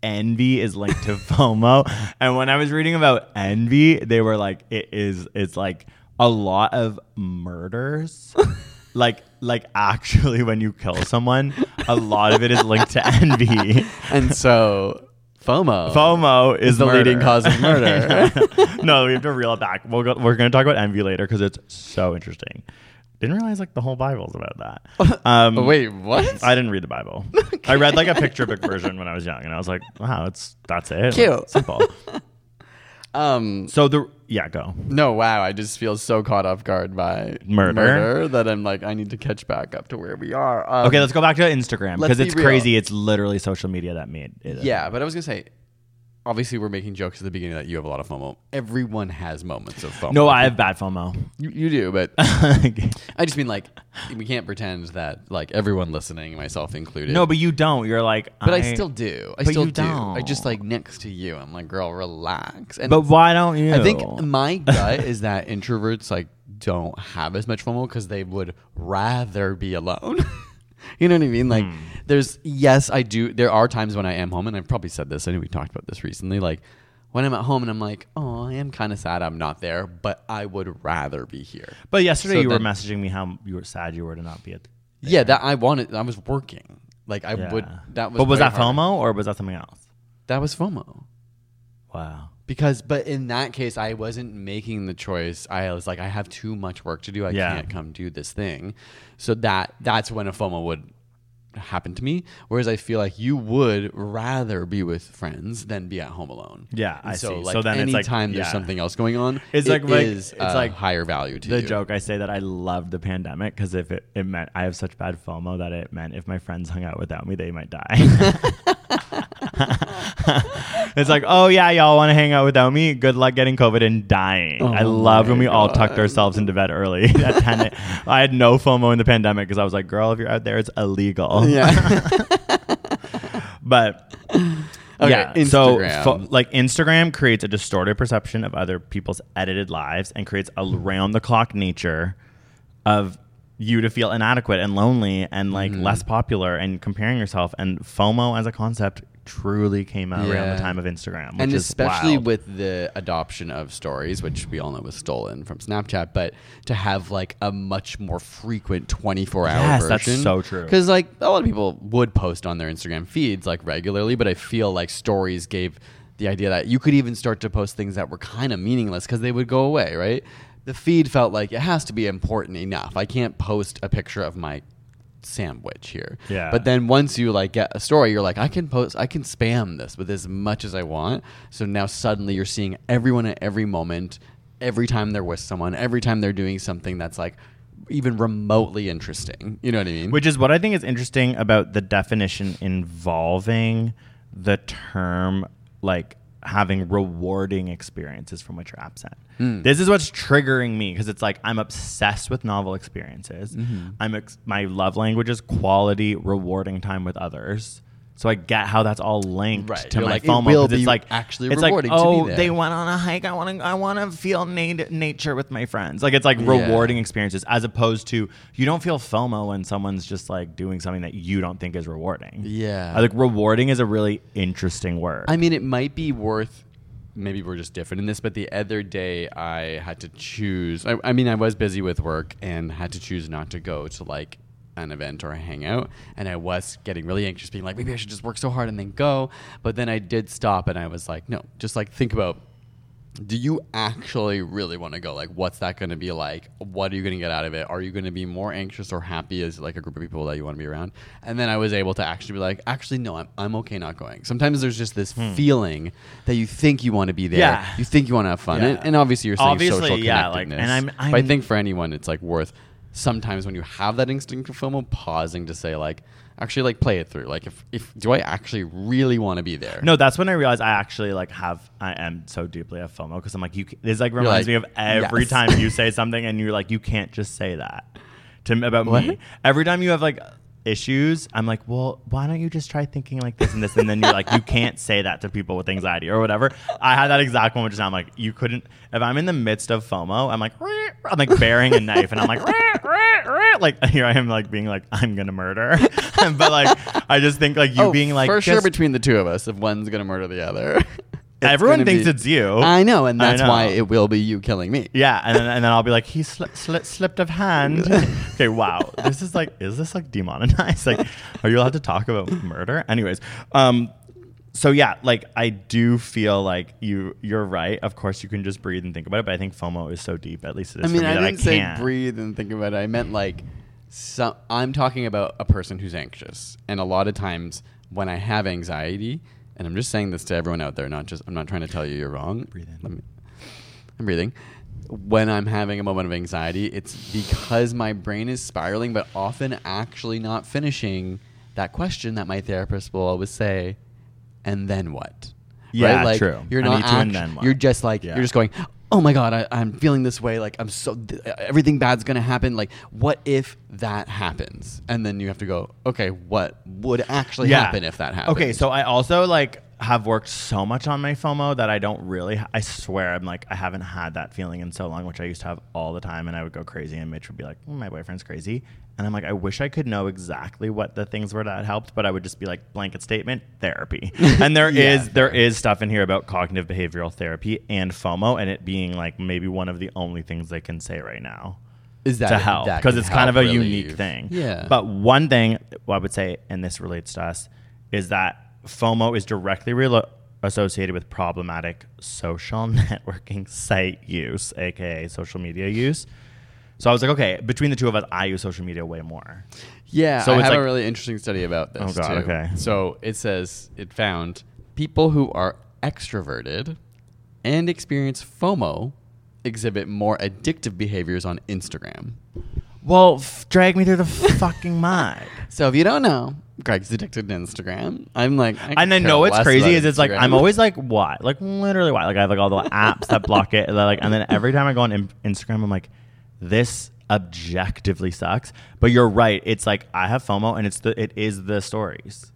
envy is linked to FOMO. And when I was reading about envy, they were like, it is. It's like a lot of murders. like like actually, when you kill someone, a lot of it is linked to envy. and so FOMO. FOMO is the murder. leading cause of murder. no, we have to reel it back. We'll go, we're going to talk about envy later because it's so interesting. Didn't realize like the whole Bible's about that. Um, Oh, wait, what? I didn't read the Bible. I read like a picture book version when I was young, and I was like, "Wow, it's that's it. Cute. Like, simple." Um, So the yeah, go. no, wow. I just feel so caught off guard by Murder? that I'm like, I need to catch back up to where we are. Um, Okay, let's go back to Instagram because it's real. crazy. It's literally social media that made it. Yeah, but I was gonna say, obviously, we're making jokes at the beginning that you have a lot of FOMO. Everyone has moments of FOMO. No, I have bad FOMO. You, you do, but I just mean like we can't pretend that like everyone listening, myself included. no, but you don't. You're like, but I, still do. I still do. I just like next to you. I'm like, girl, relax. And But why don't you? I think my gut is that introverts like don't have as much FOMO because they would rather be alone. you know what I mean? Like, Hmm. there's yes, I do. There are times when I am home, and I've probably said this. I know we talked about this recently. Like when I'm at home and I'm like, oh, I am kind of sad I'm not there, but I would rather be here. But yesterday So you were messaging me how you were sad you were to not be at. Yeah, that I wanted. I was working. Like I Yeah. would. That was. But was that harder. FOMO or was that something else? That was FOMO. Wow. Because, but in that case, I wasn't making the choice. I was like, I have too much work to do. I Yeah. can't come do this thing. So that that's when a FOMO would happen to me. Whereas I feel like you would rather be with friends than be at home alone. Yeah, And I so see. Like So then it's like- anytime there's yeah. something else going on, It's it like- like- is it's like higher value to The you. joke I say that I loved the pandemic because if it, it meant I have such bad FOMO that it meant if my friends hung out without me, they might die. it's like, oh yeah, y'all want to hang out without me? Good luck getting COVID and dying. I love when we all tucked ourselves into bed early at 10. I had no FOMO in the pandemic because I was like, girl, if you're out there, it's illegal. Yeah. But Okay, yeah, so fo- like Instagram creates a distorted perception of other people's edited lives and creates a round the clock nature of you to feel inadequate and lonely and like Mm-hmm. less popular and comparing yourself and FOMO as a concept truly came out around Yeah. the time of Instagram, which and is especially wild. with the adoption of stories, which we all know was stolen from Snapchat, but to have like a much more frequent 24 hour Yes, version. that's so true. Because like a lot of people would post on their Instagram feeds like regularly, but I feel like stories gave the idea that you could even start to post things that were kind of meaningless because they would go away, right? The feed felt like it has to be important enough. I can't post a picture of my sandwich here. Yeah. But then once you like get a story, you're like, I can post, I can spam this with as much as I want. So now suddenly you're seeing everyone at every moment, every time they're with someone, every time they're doing something that's like even remotely interesting. You know what I mean? Which is what I think is interesting about the definition involving the term like having rewarding experiences from which you're absent. Hmm. This is what's triggering me because it's like I'm obsessed with novel experiences. Mm-hmm. I'm ex- my love language is quality, rewarding time with others. So I get how that's all linked Right. to You're my like, it FOMO. will be it's like actually it's rewarding like, to be oh, they went on a hike. I want to. I want to feel nat- nature with my friends. Like it's like Yeah. rewarding experiences as opposed to you don't feel FOMO when someone's just like doing something that you don't think is rewarding. Yeah. I think rewarding is a really interesting word. I mean, it might be worth. Maybe we're just different in this, but the other day I had to choose. I, I mean, I was busy with work and had to choose not to go to like an event or a hangout, and I was getting really anxious, being like, maybe I should just work so hard and then go. But then I did stop, and I was like, no, just like think about. Do you actually really want to go? Like, what's that going to be like? What are you going to get out of it? Are you going to be more anxious or happy as like a group of people that you want to be around? And then I was able to actually be like, actually, no, I'm, I'm okay not going. Sometimes there's just this feeling that you think you want to be there. Hmm. Yeah. You think you want to have fun. Yeah. And, and obviously, you're saying Obviously, social yeah, like, connectedness. and I'm- but I think for anyone, it's like worth sometimes when you have that instinct of FOMO, pausing to say, like, actually, like, play it through. Like, if, if do I actually really want to be there? no, that's when I realized I actually like have I am so deeply a FOMO because I'm like you. This like reminds like, me of every yes. time you say something and you're like you can't just say that to about me. Every time you have like issues, I'm like, well, why don't you just try thinking like this and this, and then you're like, you can't say that to people with anxiety or whatever. I had that exact moment just now. I'm like, you couldn't. If I'm in the midst of FOMO, I'm like, I'm like bearing a knife, and I'm like, like here I am like being like I'm gonna murder, but like I just think like you Oh, being like for sure between the two of us, if one's gonna murder the other, it's Everyone thinks be- it's you. I know, and that's why it will be you killing me. Yeah, and then, and then I'll be like, he sli- sli- slipped of hand. okay, wow. This is like, is this like demonetized? Like, are you allowed to talk about murder? Anyways, um, so yeah, like I do feel like you you're right. Of course, you can just breathe and think about it, but I think FOMO is so deep. At least it is I mean, for me I didn't I say breathe and think about it. I meant like, some, I'm talking about a person who's anxious, and a lot of times when I have anxiety, and I'm just saying this to everyone out there, not just I'm not trying to tell you you're wrong. Breathe in. Let me, I'm breathing. When I'm having a moment of anxiety, it's because my brain is spiraling, but often actually not finishing that question that my therapist will always say, and then what? Yeah, like, true. You're not need to, and act-? You're just like Yeah. you're just going. Oh my god, I, I'm feeling this way. Like I'm so th- everything bad's gonna happen. Like what if that happens? And then you have to go. Okay, what would actually happen if that happened? Okay, so I also like have worked so much on my FOMO that I don't really. I swear, I'm like I haven't had that feeling in so long, which I used to have all the time, and I would go crazy, and Mitch would be like, "Mm, "My boyfriend's crazy," and I'm like, I wish I could know exactly what the things were that helped, but I would just be like, blanket statement, therapy, and there is Yeah, there is stuff in here about cognitive behavioral therapy and FOMO, and it being like maybe one of the only things they can say right now is that to help because it's kind of a help unique thing. Yeah, But one thing well, I would say, and this relates to us, is that FOMO is directly relo- associated with problematic social networking site use, aka social media use. So I was like, okay, between the two of us, I use social media way more. Yeah, So I it's have a really interesting study about this. Oh, God, too. okay. So it says it found people who are extroverted and experience FOMO exhibit more addictive behaviors on Instagram. Well, f- drag me through the fucking mud. So if you don't know, Greg's addicted to Instagram. I'm like, I and I know what's crazy is it's like I'm always like, why? Like literally why? Like I have like all the apps that block it. And then, like, and then every time I go on in- Instagram, I'm like, this objectively sucks. But you're right. It's like I have FOMO, and it's the it is the stories.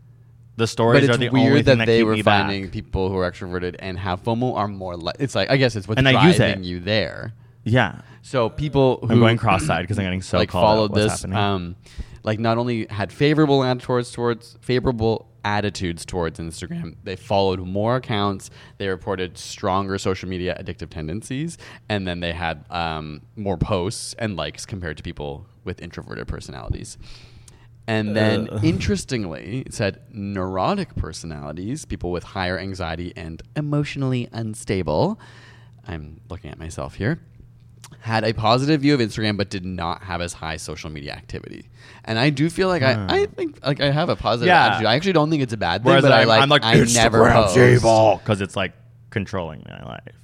The stories But are the only thing that they keep were me back. finding people who are extroverted and have FOMO are more. Li- it's like I guess it's what's And driving you there. Yeah, So people who I'm going cross-eyed because I'm getting so like followed this happening. um like not only had favorable attitudes towards favorable attitudes towards Instagram they followed more accounts they reported stronger social media addictive tendencies and then they had um, more posts and likes compared to people with introverted personalities. And then interestingly it said neurotic personalities people with higher anxiety and emotionally unstable. I'm looking at myself here had a positive view of Instagram but did not have as high social media activity. And I do feel like I, hmm. I think like I have a positive Yeah. attitude. I actually don't think it's a bad thing, Whereas but I I'm, like I'm like I never Instagram's post. because it's like controlling my life.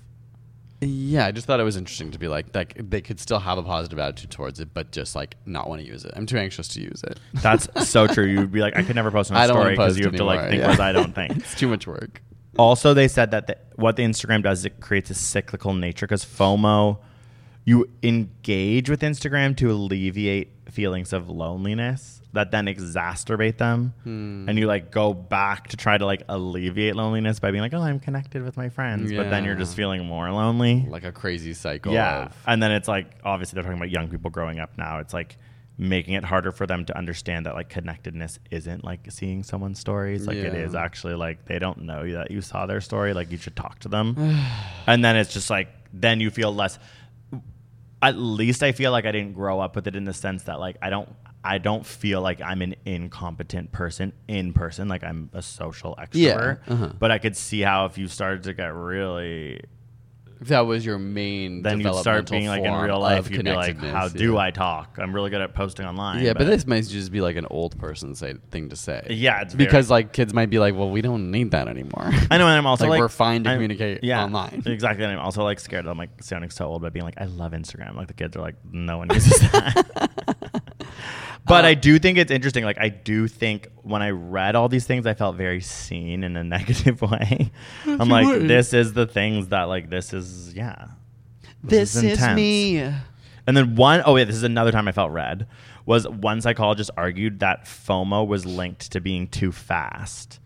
Yeah, I just thought it was interesting to be like like they could still have a positive attitude towards it, but just like not want to use it. I'm too anxious to use it. That's so true. You'd be like, I could never post on a I story because you have to like think, yeah. whereas I don't think. it's too much work. Also, they said that the, what the Instagram does is it creates a cyclical nature because FOMO, you engage with Instagram to alleviate feelings of loneliness that then exacerbate them, Hmm. and you like go back to try to like alleviate loneliness by being like, oh, I'm connected with my friends, but then you're just feeling more lonely. Like a crazy cycle. Yeah, of- and then it's like obviously they're talking about young people growing up now. It's like making it harder for them to understand that like connectedness isn't like seeing someone's stories. Like it Yeah. is actually like they don't know that you saw their story. Like you should talk to them, and then it's just like then you feel less. At least I feel like I didn't grow up with it in the sense that like I don't. I don't feel like I'm an incompetent person in person. Like I'm a social extrovert. Yeah, uh-huh. But I could see how if you started to get really if that was your main then you start being like in real life, you'd be like, how do yeah. I talk? I'm really good at posting online. Yeah, but, this might just be like an old person say thing to say. Yeah, it's very- because like kids might be like, well, we don't need that anymore. I know, and I'm also Like, like, we're fine to I'm- communicate yeah, online. Exactly, and I'm also like scared. I'm like sounding so old by being like, I love Instagram. Like the kids are like, no one uses that. But Uh, I do think it's interesting. Like I do think when I read all these things, I felt very seen in a negative way. I'm like, would. this is the things that like this is yeah. this is is, me. And then one, oh yeah, this is another time I felt read. Was one psychologist argued that FOMO was linked to being too fast.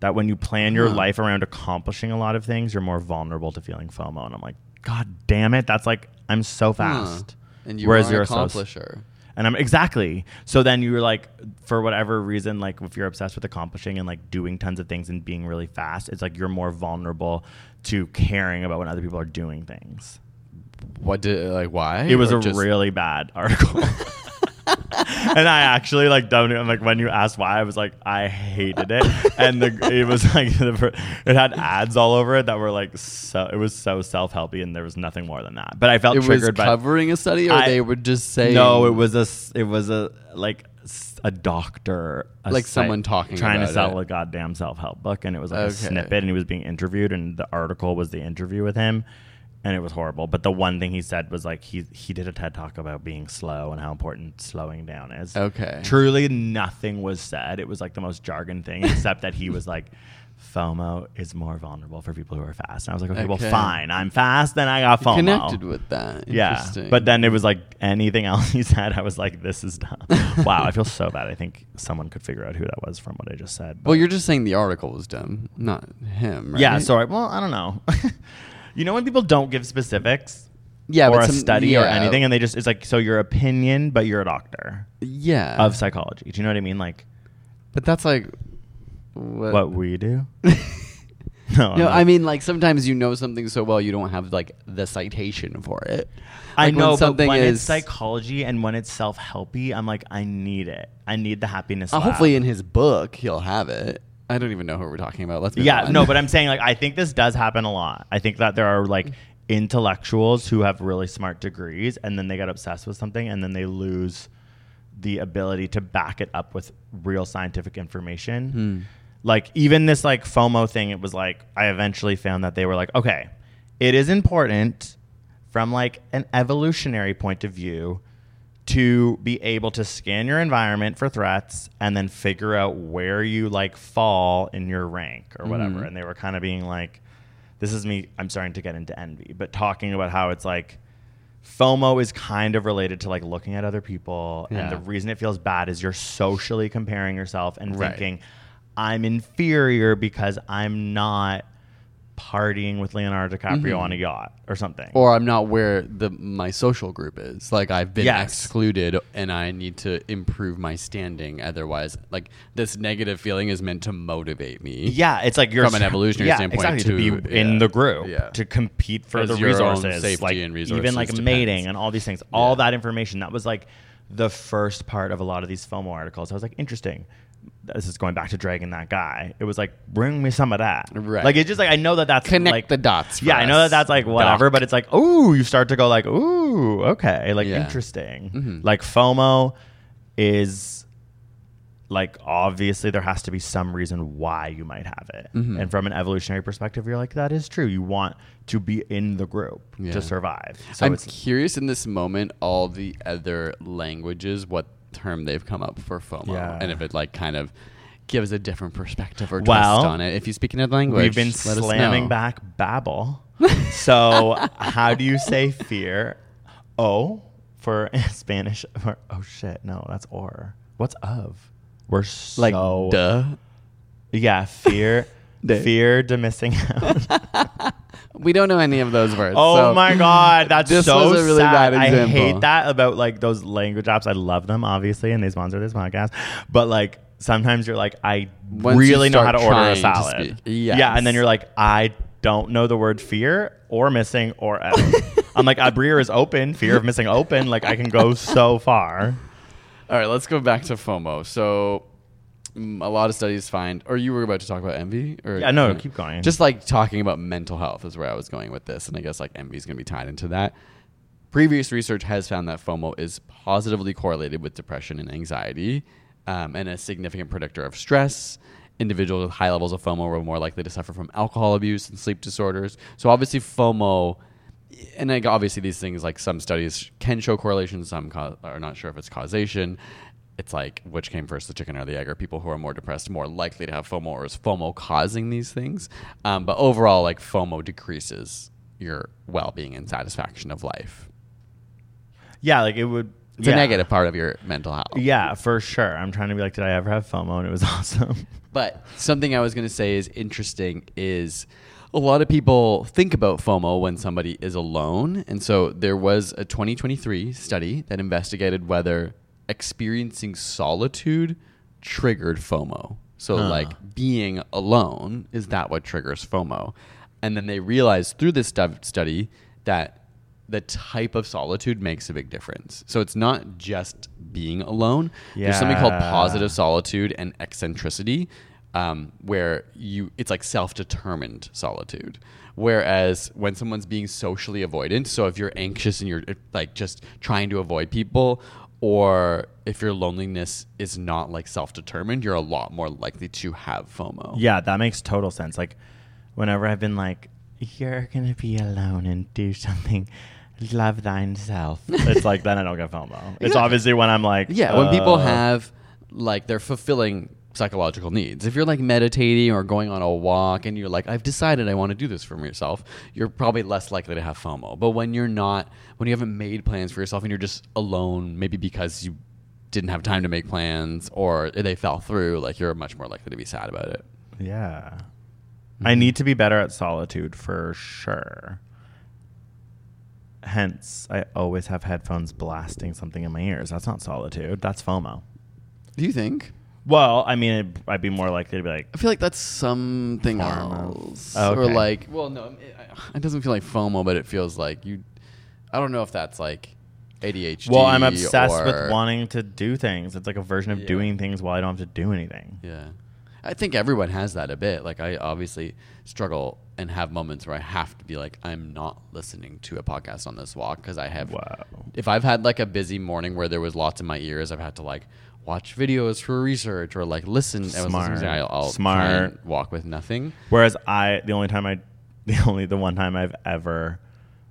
That when you plan your Huh. life around accomplishing a lot of things, you're more vulnerable to feeling FOMO. And I'm like, God damn it, that's like I'm so fast. Huh. And you Whereas are you're an so- accomplisher. And I'm exactly. So then you're like, for whatever reason, like if you're obsessed with accomplishing and like doing tons of things and being really fast, it's like you're more vulnerable to caring about when other people are doing things. What did like why? It was Or a just- really bad article. and I actually like don't I'm like when you asked why I was like I hated it. And the it was like the, it had ads all over it that were like so it was so self helpy and there was nothing more than that. But I felt It was triggered by covering a study, or I- they were just saying no it was a it was a like a doctor a Like site someone talking trying to sell it. a goddamn self help book and it was like a snippet and he was being interviewed and the article was the interview with him and it was horrible. But the one thing he said was like he he did a TED talk about being slow and how important slowing down is. Okay. Truly nothing was said. It was like the most jargon thing, except that he was like FOMO is more vulnerable for people who are fast. And I was like, okay, well fine. I'm fast, then I got FOMO. connected with that. Yeah. But then it was like anything else he said, I was like, this is dumb. wow, I feel so bad. I think someone could figure out who that was from what I just said. well, you're just saying the article was dumb, not him, right? Yeah, sorry. Well, I don't know. You know when people don't give specifics Yeah, or a some- study or anything and they just it's like so your opinion but you're a doctor Yeah. of psychology. Do you know what I mean? Like but that's like what? what we do? no, No, I mean, like sometimes you know something so well you don't have like the citation for it. I Like, when know, but something when is psychology and when it's self-helpy, I'm like, I need it. I need the happiness. Uh, hopefully, in his book, he'll have it. I don't even know who we're talking about. Let's yeah, on. no, but I'm saying like I think this does happen a lot. I think that there are like intellectuals who have really smart degrees and then they get obsessed with something and then they lose the ability to back it up with real scientific information. Hmm. Like even this like FOMO thing, it was like I eventually found that they were like, okay, it is important from like an evolutionary point of view to be able to scan your environment for threats and then figure out where you like fall in your rank or whatever. Mm-hmm. And they were kind of being like, this is me, I'm starting to get into envy, but talking about how it's like FOMO is kind of related to like looking at other people. Yeah. And the reason it feels bad is you're socially comparing yourself and Right. thinking, I'm inferior because I'm not partying with Leonardo DiCaprio on a yacht or something. Mm-hmm. or I'm not where the my social group is. Like I've been Yes. excluded, and I need to improve my standing. Otherwise, like this negative feeling is meant to motivate me. Yeah, it's like you're From an evolutionary yeah, standpoint exactly, to, to- be in the group, yeah. to compete for As the resources, safety like and even like resources mating and all these things. All Yeah. that information that was like the first part of a lot of these FOMO articles. I was like, interesting. This is going back to dragging that guy. It was like, bring me some of that. Right. Like it's just like I know that that's Connect like, the dots Yeah, I know that that's like whatever, Doc. but it's like, oh, you start to go like, ooh, okay, like Yeah. interesting. Mhm. Like FOMO is like obviously there has to be some reason why you might have it Mhm. and from an evolutionary perspective you're like that is true you want to be in the group Yeah. to survive so I'm it's curious in this moment all the other languages what term they've come up for FOMO, Yeah. and if it like kind of gives a different perspective or twist Well, on it. If you speak another language, we've been slamming back Babbel so how do you say fear? Oh for spanish for, oh shit no that's or. What's of? We're so like duh. yeah fear fear to missing out We don't know any of those words. Oh so my god, that's this so was a really sad. bad I hate that about like those language apps. I love them obviously, and they sponsor this podcast. But like sometimes you're like, I Once really know how to order a salad. Yes. Yeah, and then you're like, I don't know the word fear or missing or out. Uh, I'm like, Abrir is open. Fear of missing open. Like I can go so far. All right, let's go back to FOMO. So, a lot of studies find, or you were about to talk about envy, or Yeah, no, keep going. Just like talking about mental health is where I was going with this, and I guess like envy is going to be tied into that. Previous research has found that FOMO is positively correlated with depression and anxiety, um, and a significant predictor of stress. Individuals with high levels of FOMO were more likely to suffer from alcohol abuse and sleep disorders. So obviously, FOMO and like obviously these things like some studies can show correlation some co- are not sure if it's causation it's like which came first the chicken or the egg are people who are more depressed more likely to have fomo or is fomo causing these things um, but overall like fomo decreases your well-being and satisfaction of life Yeah, like it would. it's yeah. a negative part of your mental health Yeah, for sure. I'm trying to be like, did I ever have FOMO? And it was awesome. But something I was going to say is interesting is a lot of people think about FOMO when somebody is alone. And so there was a 2023 study that investigated whether experiencing solitude triggered FOMO. So, like being alone, is that what triggers FOMO? And then they realized through this stu- study that the type of solitude makes a big difference. So it's not just being alone. There's something called positive solitude and eccentricity, um, where you it's like self-determined solitude. Whereas when someone's being socially avoidant, so if you're anxious and you're uh, like just trying to avoid people, or if your loneliness is not like self-determined, you're a lot more likely to have FOMO. Yeah, that makes total sense. Like, whenever I've been like, you're going to be alone and do something, love thine self. it's like, then I don't get FOMO. It's obviously when I'm like, Yeah, when people uh, have like they're fulfilling psychological needs. If you're like meditating or going on a walk and you're like, I've decided I want to do this for yourself, you're probably less likely to have FOMO. But when you're not, when you haven't made plans for yourself and you're just alone, maybe because you didn't have time to make plans or they fell through, like you're much more likely to be sad about it. Yeah. Mm-hmm. I need to be better at solitude for sure. Hence, I always have headphones blasting something in my ears. That's not solitude. That's FOMO. Do you think? Well, I mean, it, I'd be more likely to be like, I feel like that's something Form of- else. Oh, Or okay. like, well, no, it, it doesn't feel like FOMO, but it feels like you. I don't know if that's like ADHD. well, I'm obsessed or- with wanting to do things. It's like a version of Yeah. doing things while I don't have to do anything. Yeah, I think everyone has that a bit. Like I obviously struggle and have moments where I have to be like, I'm not listening to a podcast on this walk because I have. Wow. If I've had like a busy morning where there was lots in my ears, I've had to like watch videos for research or like listen. Listening Smart. I'll, I'll Smart. walk with nothing. Whereas I, the only time I, the only the one time I've ever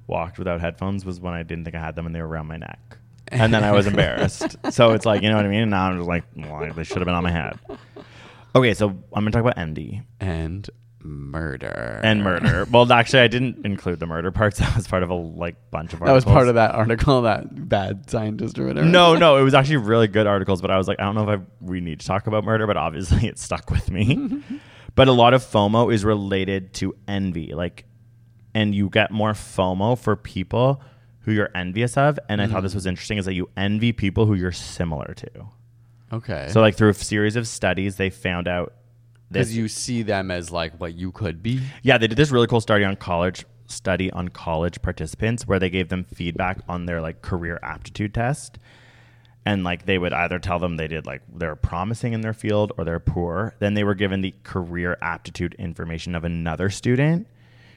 walked without headphones was when I didn't think I had them and they were around my neck, and then I was embarrassed. So it's like you know what I mean. And now I'm just like, well, they should have been on my head. Okay, so I'm gonna talk about envy and murder and murder. well, actually, I didn't include the murder parts. That was part of a like bunch of. Articles. That was part of that article, that bad scientist or whatever. No, no, it was actually really good articles, but I was like, I don't know if I, we need to talk about murder, but obviously it stuck with me. but a lot of FOMO is related to envy, like, and you get more FOMO for people who you're envious of. And I thought this mm. was interesting is that you envy people who you're similar to. Okay. So, like, through a series of studies, they found out this. Because you see them as like what you could be. Yeah, they did this really cool study on college study on college participants where they gave them feedback on their like career aptitude test. And like they would either tell them they did like they're promising in their field or they're poor. Then they were given the career aptitude information of another student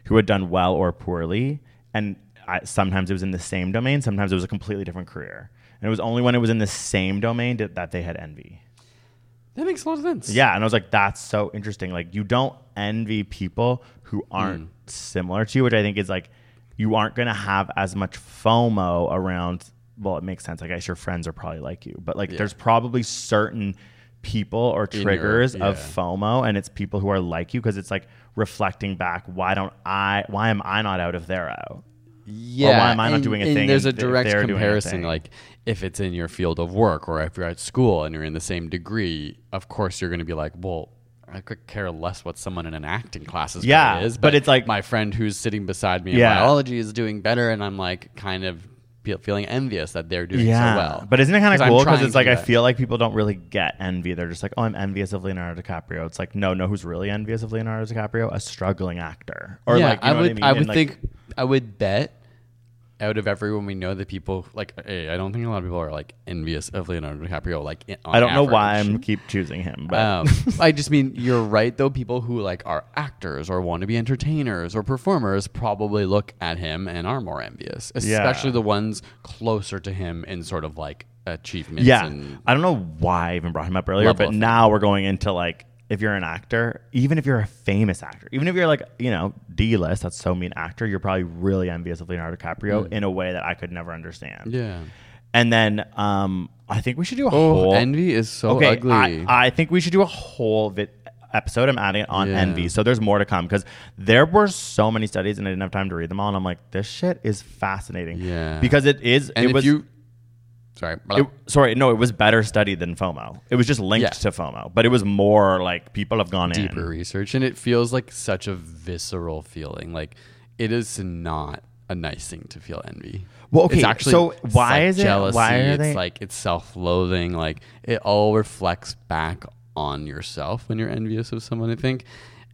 who had done well or poorly. And I, sometimes it was in the same domain, sometimes it was a completely different career. And it was only when it was in the same domain that, that they had envy. That makes a lot of sense. Yeah, and I was like, that's so interesting. Like, you don't envy people who aren't mm. similar to you, which I think is like, you aren't going to have as much FOMO around. Well, it makes sense. I guess your friends are probably like you, but like, Yeah. there's probably certain people or In your- triggers of. FOMO, and it's people who are like you because it's like reflecting back. Why don't I? Why am I not out if they're out? Yeah. why am I not and- doing a and thing There's a direct they're a comparison. Like if it's in your field of work or if you're at school and you're in the same degree, of course you're going to be like, well. I could care less what someone in an acting class is. Yeah, is, but it's like- my friend who's sitting beside me in Yeah. biology is doing better, and I'm like kind of feel, feeling envious that they're doing yeah, so well. but isn't it kind of cool because it's like I feel like people don't really get envy. They're just like, oh, I'm envious of Leonardo DiCaprio. It's like, no, no, who's really envious of Leonardo DiCaprio? A struggling actor, or yeah, like, you know I would, I mean? I And, would like, think, I would bet out of everyone we know that people like. Hey, I don't think a lot of people are like envious of Leonardo DiCaprio. Like, i- on I don't know why. I'm keep choosing him, but Um, I just mean you're right though. People who like are actors or want to be entertainers or performers probably look at him and are more envious, especially Yeah. the ones closer to him in sort of like achievements. yeah, I don't know why I even brought him up earlier, but now we're going into like if you're an actor, even if you're a famous actor, even if you're like you know D list, that's so mean actor, you're probably really envious of Leonardo DiCaprio in a way that I could never understand. Mm. yeah. And then um, I think we should do a Oh, whole envy is so okay, ugly. I, I think we should do a whole vid- episode. I'm adding it on Yeah. envy. So there's more to come because there were so many studies and I didn't have time to read them all. And I'm like, this shit is fascinating. Yeah. Because it is, and it if was, you, sorry, it, sorry, no, it was better studied than FOMO. It was just linked Yeah. to FOMO, but it was more like people have gone in deeper in. research and it feels like such a visceral feeling like it is not a nice thing to feel envy Well, okay, it's actually so why like is it- why are it's they- like it's self-loathing like it all reflects back on yourself when you're envious of someone i think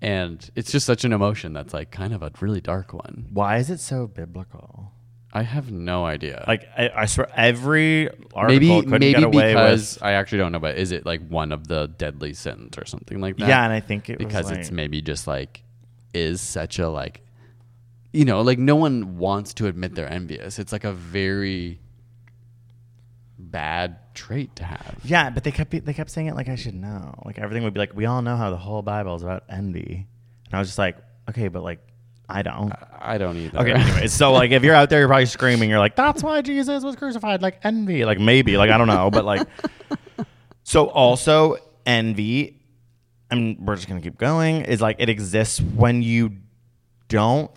and it's just such an emotion that's like kind of a really dark one Why is it so biblical? I have no idea. Like I, I swear, every article maybe couldn't maybe get away because with. I actually don't know, but is it like one of the deadly sins or something like that? Yeah, and I think it was because it's maybe just like is such a like you know like no one wants to admit they're envious. It's like a very bad trait to have. Yeah, but they kept they kept saying it like I should know. Like everything would be like we all know how the whole Bible is about envy, and I was just like, okay, but like I don't. I don't either. Okay, anyways, so like if you're out there, you're probably screaming. You're like, that's why Jesus was crucified, like envy, like maybe, like I don't know, but like. So also envy, and we're just gonna keep going. Is like it exists when you don't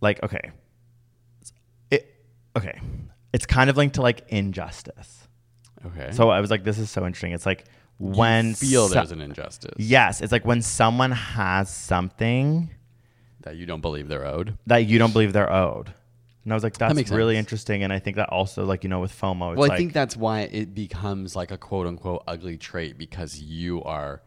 like. Okay, it okay. It's kind of linked to like injustice. okay. So I was like, this is so interesting. It's like when you feel so- there's an injustice yes, it's like when someone has something that you don't believe they're owed. that you don't believe they're owed. And I was like, that's makes really sense. interesting. And I think that also, like, you know, with FOMO, it's Well, like, I think that's why it becomes like a quote unquote ugly trait because you are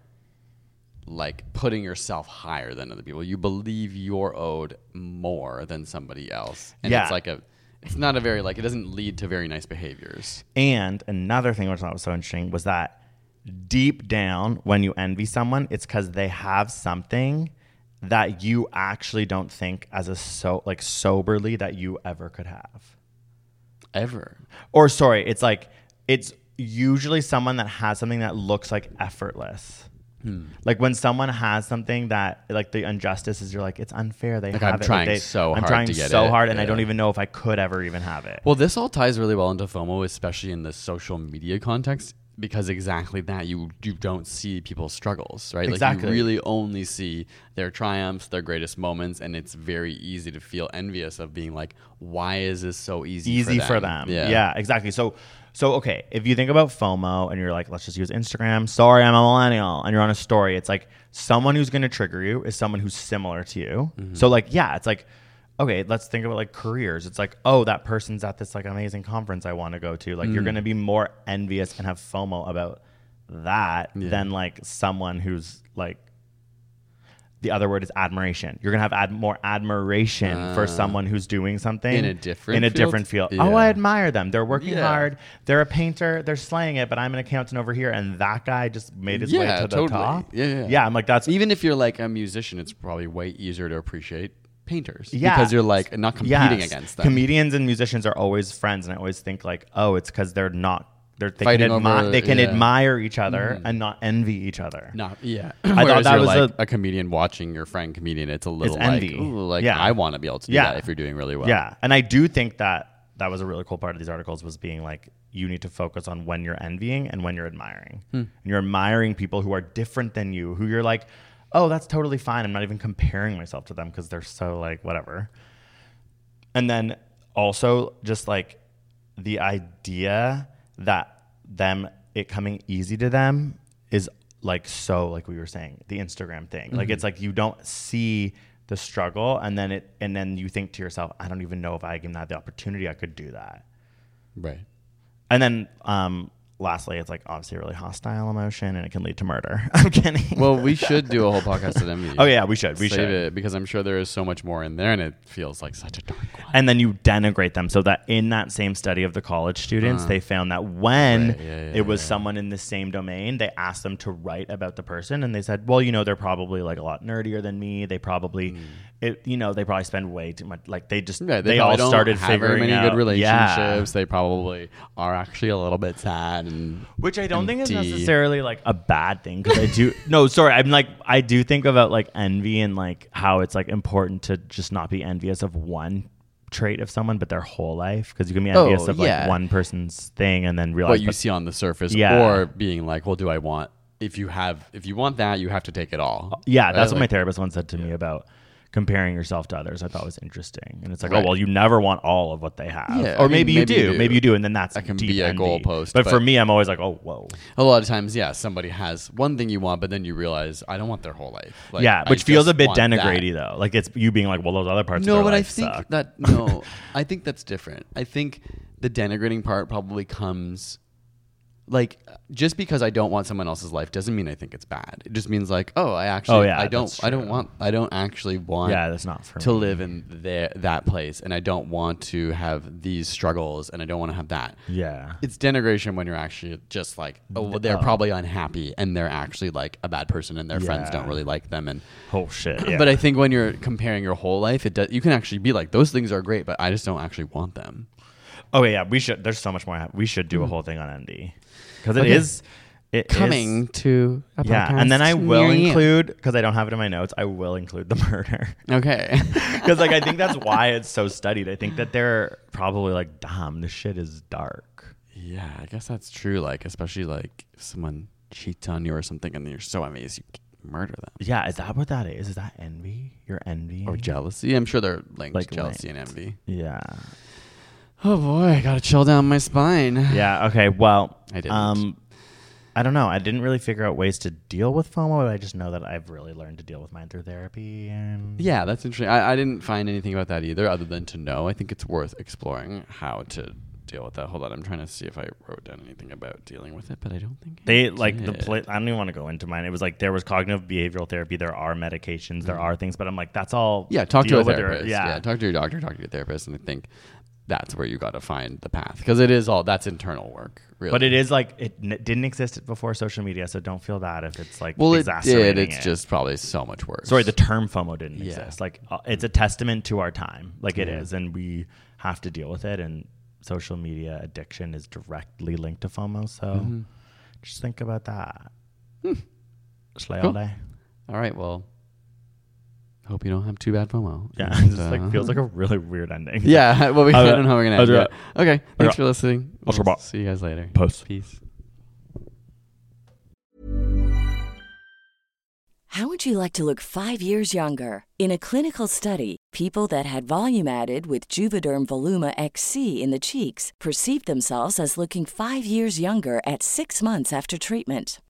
like putting yourself higher than other people. You believe you're owed more than somebody else. And Yeah. it's like a it's not a very like it doesn't lead to very nice behaviors. and another thing which I thought was so interesting was that deep down, when you envy someone, it's because they have something that you actually don't think as a so like soberly that you ever could have. Ever. Or sorry, it's like it's usually someone that has something that looks like effortless. Hmm. Like when someone has something that like the injustice is you're like it's unfair they Like, have I'm it. trying they, so I'm hard trying to get so it, hard and I don't even know if I could ever even have it. Well, this all ties really well into FOMO, especially in the social media context, because exactly that you you don't see people's struggles, right? Like Exactly. you really only see their triumphs, their greatest moments, and it's very easy to feel envious of being like, why is this so easy? easy for for them? them. Yeah. exactly. So so okay, if you think about FOMO and you're like, let's just use Instagram. Sorry, I'm a millennial, and you're on a story. It's like someone who's going to trigger you is someone who's similar to you. Mm-hmm. So like, yeah, it's like. Okay, let's think about like careers. It's like, oh, that person's at this like amazing conference I want to go to. Like, Mm. you're going to be more envious and have FOMO about that than like someone who's like the other word is admiration. You're gonna have ad- more admiration for someone who's doing something Ah. In a different in a field? different field. Yeah. Oh, I admire them. They're working Yeah. hard. They're a painter. They're slaying it. But I'm an accountant over here, and that guy just made his way Yeah, to the totally. top. Yeah, yeah. yeah. I'm like that's Even if you're like a musician, it's probably way easier to appreciate painters Yeah. because you're like not competing Yes. against them. Comedians and musicians are always friends, and I always think like, oh, it's because they're not. They're, they Fighting can, admi- over- they can yeah. Admire each other and not envy each other. Not yeah. I thought that was like a- a, comedian watching your friend comedian, it's a little It's like, envy. like Yeah. I want to be able to do Yeah. that if you're doing really well. Yeah, and I do think that that was a really cool part of these articles was being like you need to focus on when you're envying and when you're admiring. Hmm. And you're admiring people who are different than you, who you're like, oh, that's totally fine. I'm not even comparing myself to them because they're so like whatever. And then also just like the idea that them it coming easy to them is like so like we were saying the Instagram thing. Like it's like you don't see the struggle and then it and then you think to yourself, I don't even know if I given that the opportunity I could do that. Right. And then um lastly it's like obviously a really hostile emotion and it can lead to murder. I'm kidding. Well, we should do a whole podcast on envy. Oh yeah, we should. We Save should. it because I'm sure there is so much more in there, and it feels like such a dark one. and then you denigrate them so that in that same study of the college students uh-huh. they found that when. Right, yeah, yeah, it was yeah. someone in the same domain they asked them to write about the person and they said well you know they're probably like a lot nerdier than me they probably mm. It you know they probably spend way too much like they just Hmm. Right, they, all don't started have figuring very many out good relationships. yeah. They probably are actually a little bit sad and which I don't think is necessarily like a bad thing because I do no sorry I'm like I do think about like envy and like how it's like important to just not be envious of one trait of someone but their whole life because you can be Oh, envious of like yeah. one person's thing and then realize what you see on the surface, Yeah. or being like, well, do I want? If you have, if you want that, you have to take it all. Yeah, Right? that's what my therapist once said to me about comparing yourself to others. I thought was interesting, and it's like, oh, Right. oh well, you never want all of what they have, Yeah, or I mean, maybe, you, maybe do. you do. maybe you do, and then that's That can be a goalpost, But, for me, I'm always like, oh whoa, A lot of times, yeah, somebody has one thing you want, but then you realize I don't want their whole life. Like, yeah, I which feels a bit denigrating though. Like it's you being like, well, those other parts. of No, but I think suck. that no, I think that's different. I think the denigrating part probably comes like just because I don't want someone else's life doesn't mean I think it's bad. It just means like, oh, I actually, Oh, yeah, I don't, I don't want, I don't actually want, Yeah, that's not for to me. live in there that place, and I don't want to have these struggles, and I don't want to have that. Yeah. It's denigration when you're actually just like, oh, well, they're Oh. probably unhappy, and they're actually like a bad person, and their friends don't really like them, and. Oh shit. Yeah. But I think when you're comparing your whole life, it does. You can actually be like, those things are great, but I just don't actually want them. Oh yeah, we should. There's so much more. We should do a mm-hmm. whole thing on MD because it Okay. is it is- Coming to a yeah, and then I will near you. include because I don't have it in my notes. I will include the murder Okay. because like I think that's why it's so studied. I think that they're probably like, damn, this shit is dark. yeah, I guess that's true. Like, especially like if someone cheats on you or something, and you're so amazed you murder them. Yeah, is that what that is? Is that envy? Your envy Or jealousy. I'm sure they're linked. Like jealousy and envy. Yeah. Oh boy, I gotta chill down my spine. Yeah. Okay. Well, I didn't. Um, I don't know. I didn't really figure out ways to deal with FOMO. But I just know that I've really learned to deal with mine through therapy. And Yeah, that's interesting. I, I didn't find anything about that either, other than to know. I think it's worth exploring how to deal with that. Hold on, I'm trying to see if I wrote down anything about dealing with it, but I don't think I they like the did. pla I don't even want to go into mine. It was like there was cognitive behavioral therapy. There are medications. There are things, but I'm like that's all. Mm-hmm. Yeah, talk to a therapist. yeah. yeah, talk to your doctor, talk to your therapist, and I think that's where you got to find the path because it is all that's internal work. Really, But it is like it n- didn't exist before social media, so don't feel bad if it's like Well, it did. It's it. just probably so much worse. sorry. The term FOMO didn't Yeah. exist. Like uh, it's a testament to our time. Like it Yeah. is, and we have to deal with it. And social media addiction is directly linked to FOMO. So Mm-hmm. just think about that. Slay Cool. all day. all right. Well, hope you don't have too bad FOMO. Yeah, And, it just like uh, feels like a really weird ending. Yeah, well, we I'll do don't know how we're gonna I'll end it. Okay, thanks for listening. We'll survive. see you guys later. Peace. Peace. How would you like to look five years younger? In a clinical study, people that had volume added with Juvederm Voluma XC in the cheeks perceived themselves as looking five years younger at six months after treatment.